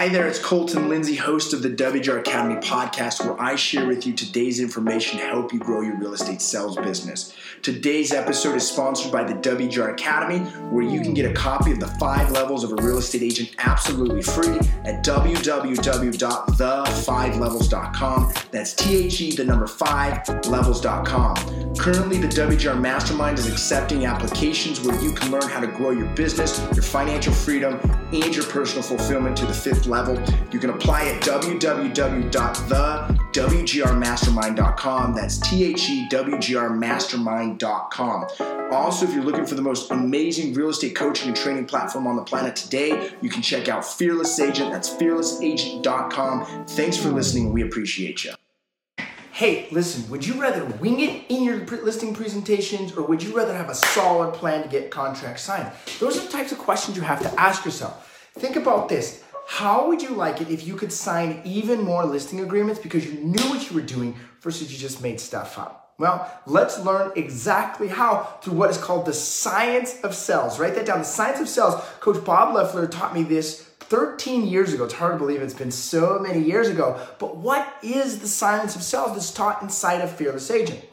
Hi there, it's Colton Lindsay, host of the WGR Academy podcast, where I share with you today's information to help you grow your real estate sales business. Today's episode is sponsored by the WGR Academy, where you can get a copy of the five levels of a real estate agent absolutely free at www.the5levels.com. That's T H E, the number five, levels.com. Currently, the WGR Mastermind is accepting applications where you can learn how to grow your business, your financial freedom, and your personal fulfillment to the fifth level. You can apply at www.thewgrmastermind.com. That's T H E W G R mastermind.com. Also, if you're looking for the most amazing real estate coaching and training platform on the planet today, you can check out Fearless Agent. That's fearlessagent.com. Thanks for listening. We appreciate you. Hey, listen, would you rather wing it in your listing presentations or would you rather have a solid plan to get contracts signed? Those are the types of questions you have to ask yourself. Think about this. How would you like it if you could sign even more listing agreements because you knew what you were doing versus you just made stuff up? Well, let's learn exactly how through what is called the science of sales. Write that down. The science of sales. Coach Bob Leffler taught me this 13 years ago. It's hard to believe it's been so many years ago. But what is the science of sales that's taught inside of Fearless Agent?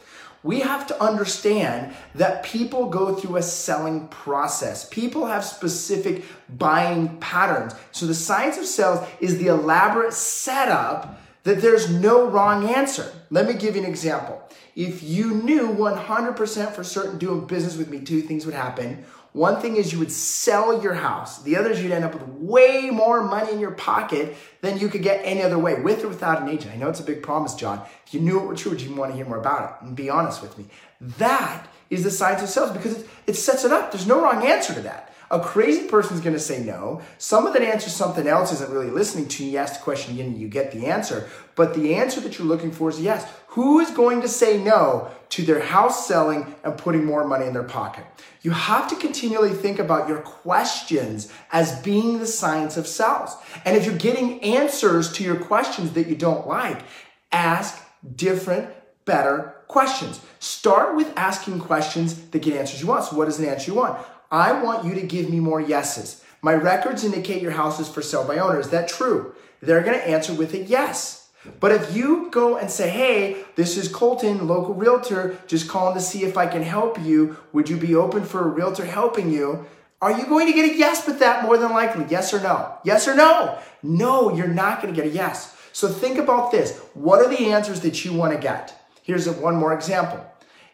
We have to understand that people go through a selling process. People have specific buying patterns. So the science of sales is the elaborate setup that there's no wrong answer. Let me give you an example. If you knew 100% for certain doing business with me, two things would happen. One thing is you would sell your house. The other is you'd end up with way more money in your pocket than you could get any other way, with or without an agent. I know it's a big promise, John. If you knew it were true, would you want to hear more about it? And be honest with me. That is the science of sales because it, it sets it up. There's no wrong answer to that. A crazy person is going to say no. Someone that answers something else isn't really listening to you. You ask the question again and you get the answer. But the answer that you're looking for is yes. Who is going to say no to their house selling and putting more money in their pocket? You have to continually think about your questions as being the science of sales. And if you're getting answers to your questions that you don't like, ask different, better questions. Start with asking questions that get answers you want. So, what is an answer you want? I want you to give me more yeses. My records indicate your house is for sale by owner. Is that true? They're going to answer with a yes. But if you go and say, hey, this is Colton, local realtor, just calling to see if I can help you, would you be open for a realtor helping you? Are you going to get a yes with that more than likely? Yes or no? Yes or no? No, you're not going to get a yes. So think about this. What are the answers that you want to get? Here's one more example.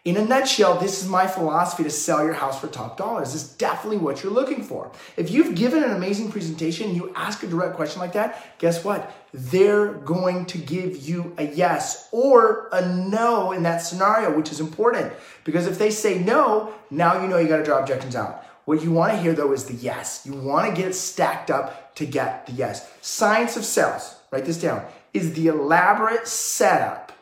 In a nutshell, this is my philosophy to sell your house for top dollars. This is definitely what you're looking for. If you've given an amazing presentation, you ask a direct question like that, guess what? They're going to give you a yes or a no in that scenario, which is important because if they say no, now you know you got to draw objections out. What you want to hear though is the yes. You want to get it stacked up to get the yes. Science of sales, write this down, is the elaborate setup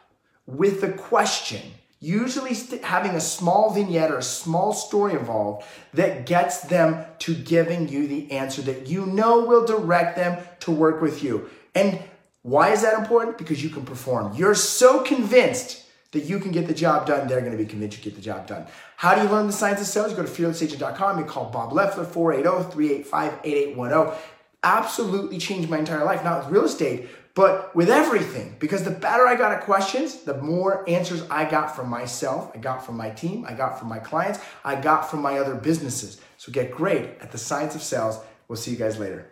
with the question usually st- having a small vignette or a small story involved that gets them to giving you the answer that you know will direct them to work with you. And why is that important? Because you can perform. You're so convinced that you can get the job done, they're to be convinced you get the job done. How do you learn the science of sales? You go to fearlessagent.com. You call Bob Leffler, 480-385-8810. Absolutely changed my entire life. Not with real estate, but with everything, because the better I got at questions, the more answers I got from myself, I got from my team, I got from my clients, I got from my other businesses. So get great at the science of sales. We'll see you guys later.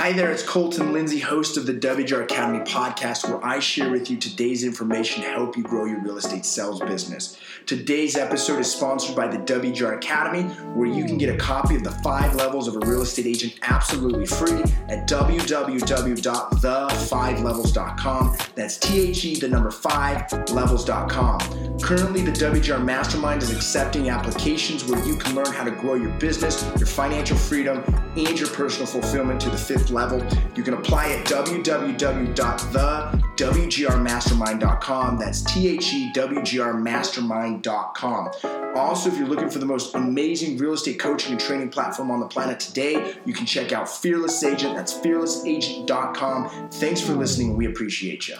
Hi there, it's Colton Lindsay, host of the WGR Academy podcast, where I share with you today's information to help you grow your real estate sales business. Today's episode is sponsored by the WGR Academy, where you can get a copy of the five levels of a real estate agent absolutely free at www.the5levels.com. That's T H E, the number five, levels.com. Currently, the WGR Mastermind is accepting applications where you can learn how to grow your business, your financial freedom, and your personal fulfillment to the fifth level. You can apply at www.thewgrmastermind.com. That's T H E W G R mastermind.com. Also, if you're looking for the most amazing real estate coaching and training platform on the planet today, you can check out Fearless Agent. That's fearlessagent.com. Thanks for listening. We appreciate you.